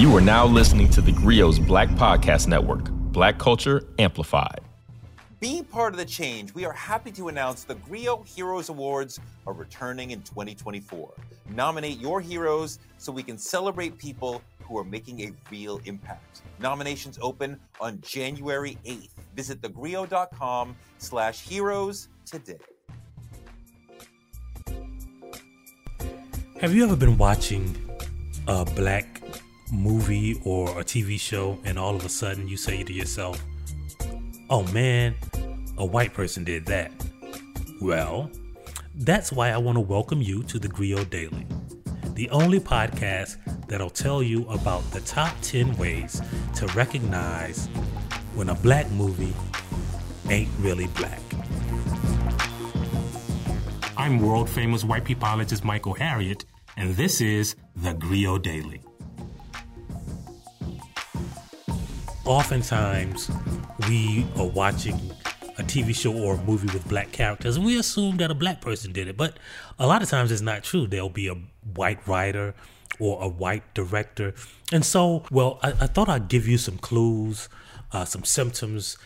You are now listening to the Grio's Black Podcast Network, Black Culture Amplified. Being part of the change, we are happy to announce the Grio Heroes Awards are returning in 2024. Nominate your heroes so we can celebrate people who are making a real impact. Nominations open on January 8th. Visit thegrio.com slash heroes today. Have you ever been watching a black movie or a TV show and all of a sudden you say to yourself, oh man, a white person did that? Well, that's why I want to welcome you to the Grio Daily, the only podcast that'll tell you about the top 10 ways to recognize when a black movie ain't really black. I'm world famous Wypipologist Michael Harriot, and this is the Grio Daily. Oftentimes, we are watching a TV show or a movie with black characters, and we assume that a black person did it. But a lot of times it's not true. There'll be a white writer or a white director. And so, well, I, I thought I'd give you some clues, uh, some symptoms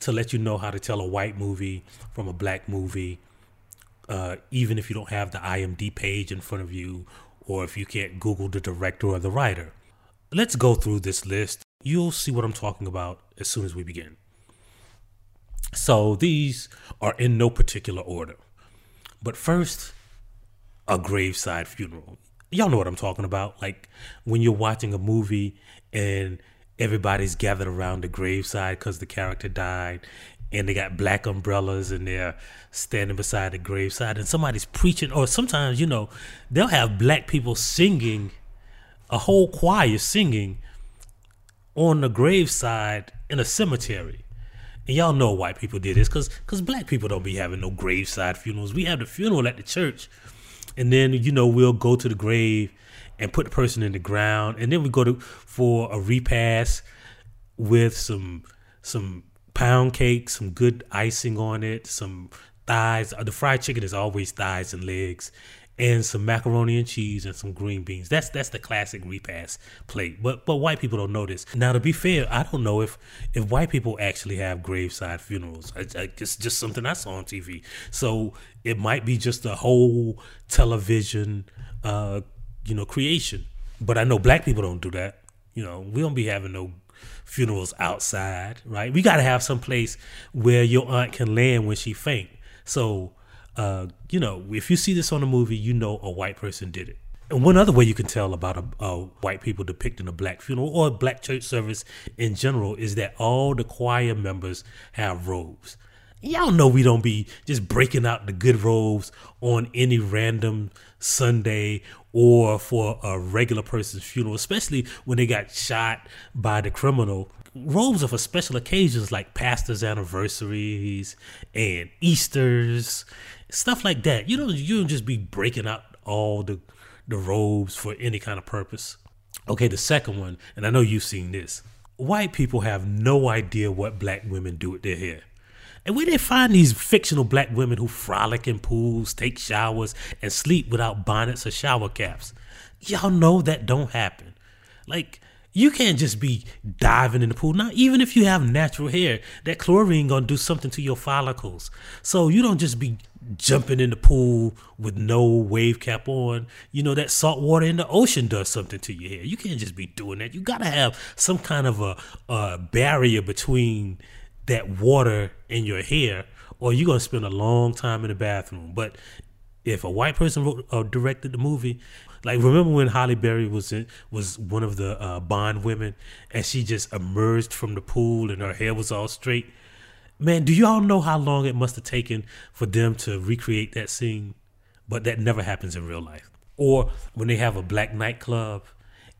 to let you know how to tell a white movie from a black movie uh, even if you don't have the IMD page in front of you, or if you can't Google the director or the writer. Let's go through this list. You'll see what I'm talking about as soon as we begin. So these are in no particular order. But first, a graveside funeral. Y'all know what I'm talking about. Like when you're watching a movie and everybody's gathered around the graveside because the character died and they got black umbrellas and they're standing beside the graveside and somebody's preaching or sometimes you know they'll have black people singing a whole choir singing on the graveside in a cemetery. And y'all know why people did this because because black people don't be having no graveside funerals. We have the funeral at the church and then you know we'll go to the grave and put the person in the ground and then we go to for a repast with some some pound cake, some good icing on it, some thighs. The fried chicken is always thighs and legs, and some macaroni and cheese and some green beans. That's that's the classic repast plate. But but white people don't know this. Now to be fair, I don't know if if white people actually have graveside funerals. It's just something I saw on TV. So it might be just a whole television, uh, you know, creation. But I know black people don't do that. You know, we don't be having no funerals outside, right? We got to have some place where your aunt can land when she faint. So, uh, you know, if you see this on a movie, you know a white person did it. And one other way you can tell about a, a, white people depicting a black funeral or a black church service in general is that all the choir members have robes. Y'all know we don't be just breaking out the good robes on any random Sunday or for a regular person's funeral, especially when they got shot by the criminal. Robes are for special occasions like pastors' anniversaries and Easter's, stuff like that. You don't you don't just be breaking out all the the robes for any kind of purpose. Okay, the second one, and I know you've seen this. White people have no idea what black women do with their hair. And where they find these fictional black women who frolic in pools, take showers, and sleep without bonnets or shower caps. Y'all know that don't happen. Like, you can't just be diving in the pool. Not even if you have natural hair, that chlorine gonna do something to your follicles. So you don't just be jumping in the pool with no wave cap on. You know that salt water in the ocean does something to your hair. You can't just be doing that. You gotta have some kind of a, a barrier between that water and your hair, or you're gonna spend a long time in the bathroom. But if a white person wrote or directed the movie, like remember when Halle Berry was in, was one of the uh, Bond women, and she just emerged from the pool and her hair was all straight. Man, do y'all know how long it must have taken for them to recreate that scene? But that never happens in real life. Or when they have a black nightclub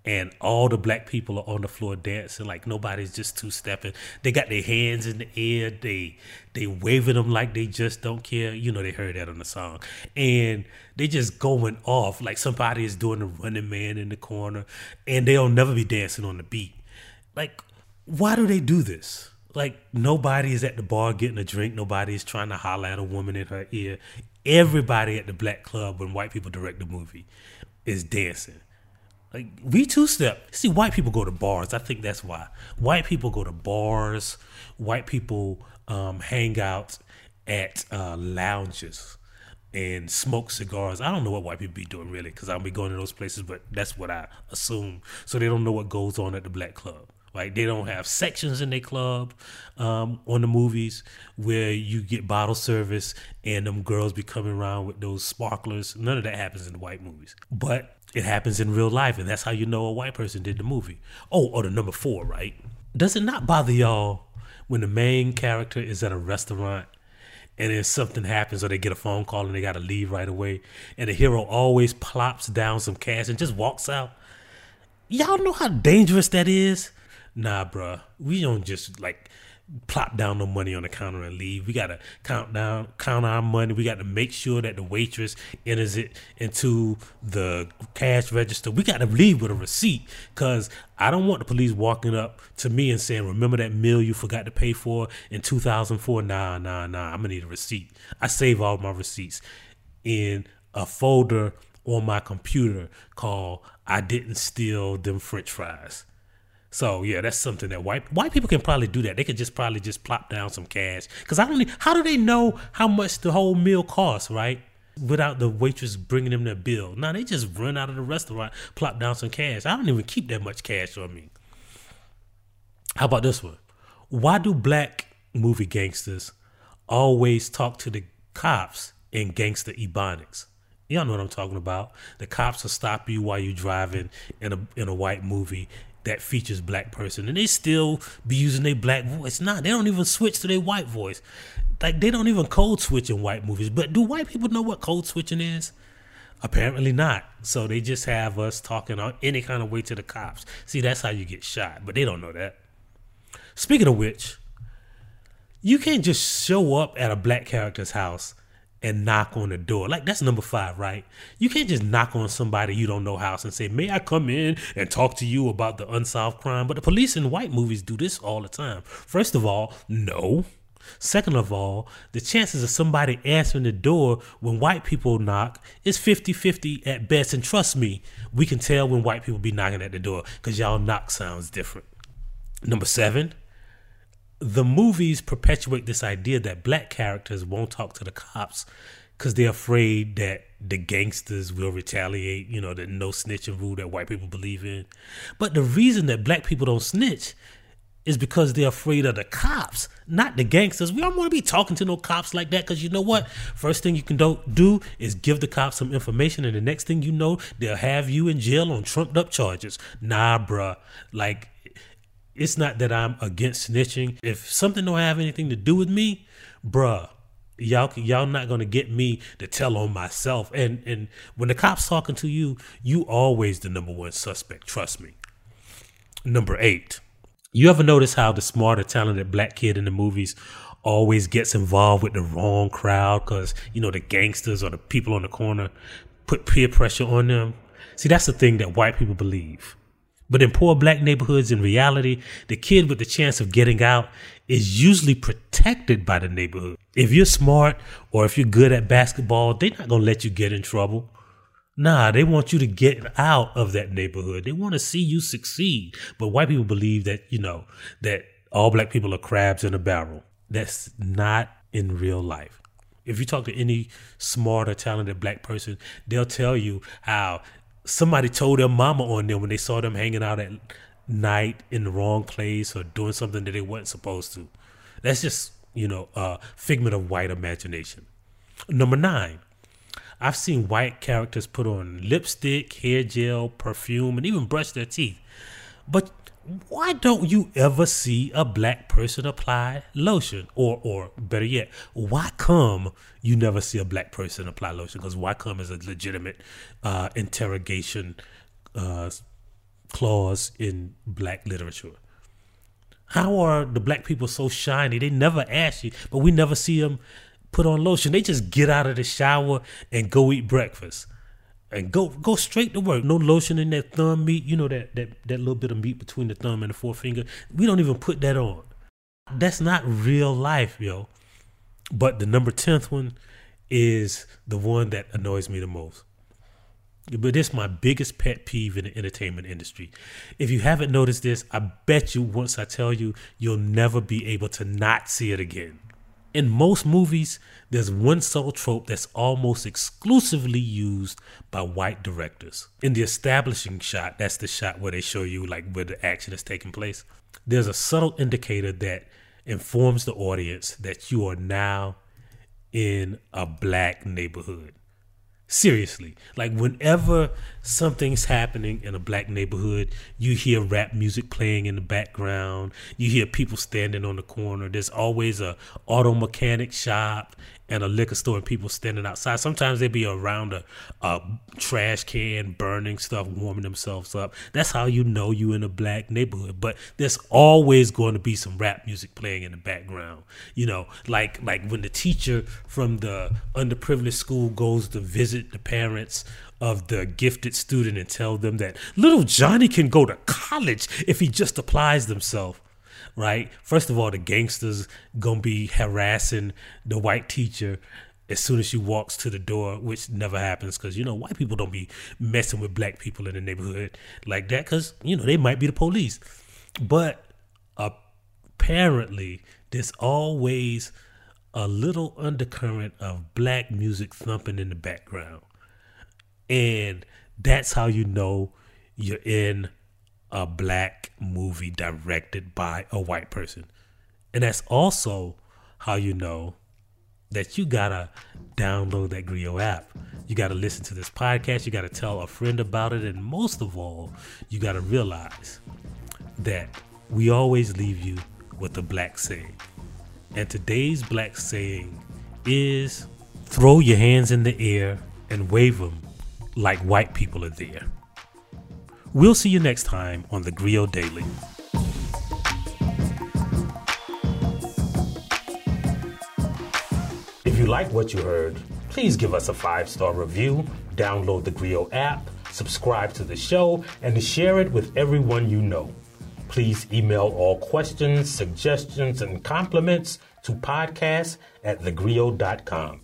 and all the black people are on the floor dancing like nobody's just two stepping. They got their hands in the air. They they waving them like they just don't care. You know they heard that on the song, and they just going off like somebody is doing the running man in the corner, and they'll never be dancing on the beat. Like, why do they do this? Like nobody is at the bar getting a drink. Nobody is trying to holler at a woman in her ear. Everybody at the black club when white people direct the movie is dancing Like we two step. See, white people go to bars. I think that's why. White people go to bars. White people um, hang out at uh, lounges and smoke cigars. I don't know what white people be doing really, because I'll be going to those places, but that's what I assume. So they don't know what goes on at the black club. Like they don't have sections in their club um, on the movies where you get bottle service and them girls be coming around with those sparklers. None of that happens in the white movies, but it happens in real life, and that's how you know a white person did the movie. Oh, or the number four, right? Does it not bother y'all when the main character is at a restaurant and then something happens or they get a phone call and they got to leave right away and the hero always plops down some cash and just walks out y'all know how dangerous that is nah bruh we don't just like plop down the money on the counter and leave. We gotta count down count our money. We got to make sure that the waitress enters it into the cash register. We got to leave with a receipt because i don't want the police walking up to me and saying remember that meal you forgot to pay for in 2004 nah nah nah. I'm gonna need a receipt. I save all my receipts in a folder on my computer called i didn't steal them french fries so yeah, that's something that white white people can probably do that. They could just probably just plop down some cash because I don't. How do they know how much the whole meal costs, right? Without the waitress bringing them their bill. Now they just run out of the restaurant, plop down some cash. I don't even keep that much cash on me. How about this one? Why do black movie gangsters always talk to the cops in gangster ebonics? Y'all know what I'm talking about. The cops will stop you while you're driving in a in a white movie that features black person and they still be using their black voice. Nah, they don't even switch to their white voice. Like they don't even code switch in white movies. But do white people know what code switching is? Apparently not. So they just have us talking on any kind of way to the cops. See, that's how you get shot, but they don't know that. Speaking of which, you can't just show up at a black character's house and knock on the door. Like that's number five, right? You can't just knock on somebody you don't know house and say, "May I come in and talk to you about the unsolved crime?" But the police in white movies do this all the time. First of all, no. Second of all, the chances of somebody answering the door when white people knock is 50-50 at best. And trust me, we can tell when white people be knocking at the door because y'all knock sounds different. Number seven, the movies perpetuate this idea that black characters won't talk to the cops because they're afraid that the gangsters will retaliate, you know, the no snitching rule that white people believe in. But the reason that black people don't snitch is because they're afraid of the cops, not the gangsters. We don't want to be talking to no cops like that because you know what? First thing you can do, do is give the cops some information, and the next thing you know, they'll have you in jail on trumped up charges. Nah, bruh. Like, it's not that I'm against snitching. If something don't have anything to do with me, bruh, y'all y'all not gonna get me to tell on myself. And and when the cops talking to you, you always the number one suspect. Trust me. Number eight. You ever notice how the smarter, talented black kid in the movies always gets involved with the wrong crowd because you know the gangsters or the people on the corner put peer pressure on them? See, that's the thing that white people believe. But in poor black neighborhoods, in reality, the kid with the chance of getting out is usually protected by the neighborhood. If you're smart or if you're good at basketball, they're not going to let you get in trouble. Nah, they want you to get out of that neighborhood. They want to see you succeed. But white people believe that, you know, that all black people are crabs in a barrel. That's not in real life. If you talk to any smart or talented black person, they'll tell you how somebody told their mama on them when they saw them hanging out at night in the wrong place or doing something that they weren't supposed to. That's just, you know, a figment of white imagination. Number nine, I've seen white characters put on lipstick, hair gel, perfume, and even brush their teeth. But why don't you ever see a black person apply lotion? Or, or better yet, why come you never see a black person apply lotion? Because why come is a legitimate uh, interrogation uh, clause in black literature. How are the black people so shiny? They never ask you, but we never see them put on lotion. They just get out of the shower and go eat breakfast and go go straight to work. No lotion in that thumb meat. You know that that that little bit of meat between the thumb and the forefinger. We don't even put that on. That's not real life, yo. But the number tenth one is the one that annoys me the most. But this is my biggest pet peeve in the entertainment industry. If you haven't noticed this, I bet you once I tell you, you'll never be able to not see it again. In most movies, there's one subtle trope that's almost exclusively used by white directors. In the establishing shot, that's the shot where they show you like where the action is taking place. There's a subtle indicator that informs the audience that you are now in a black neighborhood. Seriously, like whenever something's happening in a black neighborhood, you hear rap music playing in the background. You hear people standing on the corner. There's always a auto mechanic shop and a liquor store and people standing outside. Sometimes they'd be around a, a trash can burning stuff, warming themselves up. That's how you know you in a black neighborhood. But there's always going to be some rap music playing in the background. You know, like like when the teacher from the underprivileged school goes to visit the parents of the gifted student and tell them that little Johnny can go to college if he just applies himself right? First of all, the gangsters gonna be harassing the white teacher as soon as she walks to the door, which never happens because you know white people don't be messing with black people in the neighborhood like that because you know they might be the police. But apparently, there's always a little undercurrent of black music thumping in the background, and that's how you know you're in a black movie directed by a white person. And that's also how you know that you gotta download that Grio app. You gotta listen to this podcast. You gotta tell a friend about it. And most of all, you gotta realize that we always leave you with a black saying. And today's black saying is throw your hands in the air and wave them like white people are there. We'll see you next time on the Grio Daily. If you like what you heard, please give us a five star review, download the Grio app, subscribe to the show, and share it with everyone you know. Please email all questions, suggestions, and compliments to podcast at thegrio.com.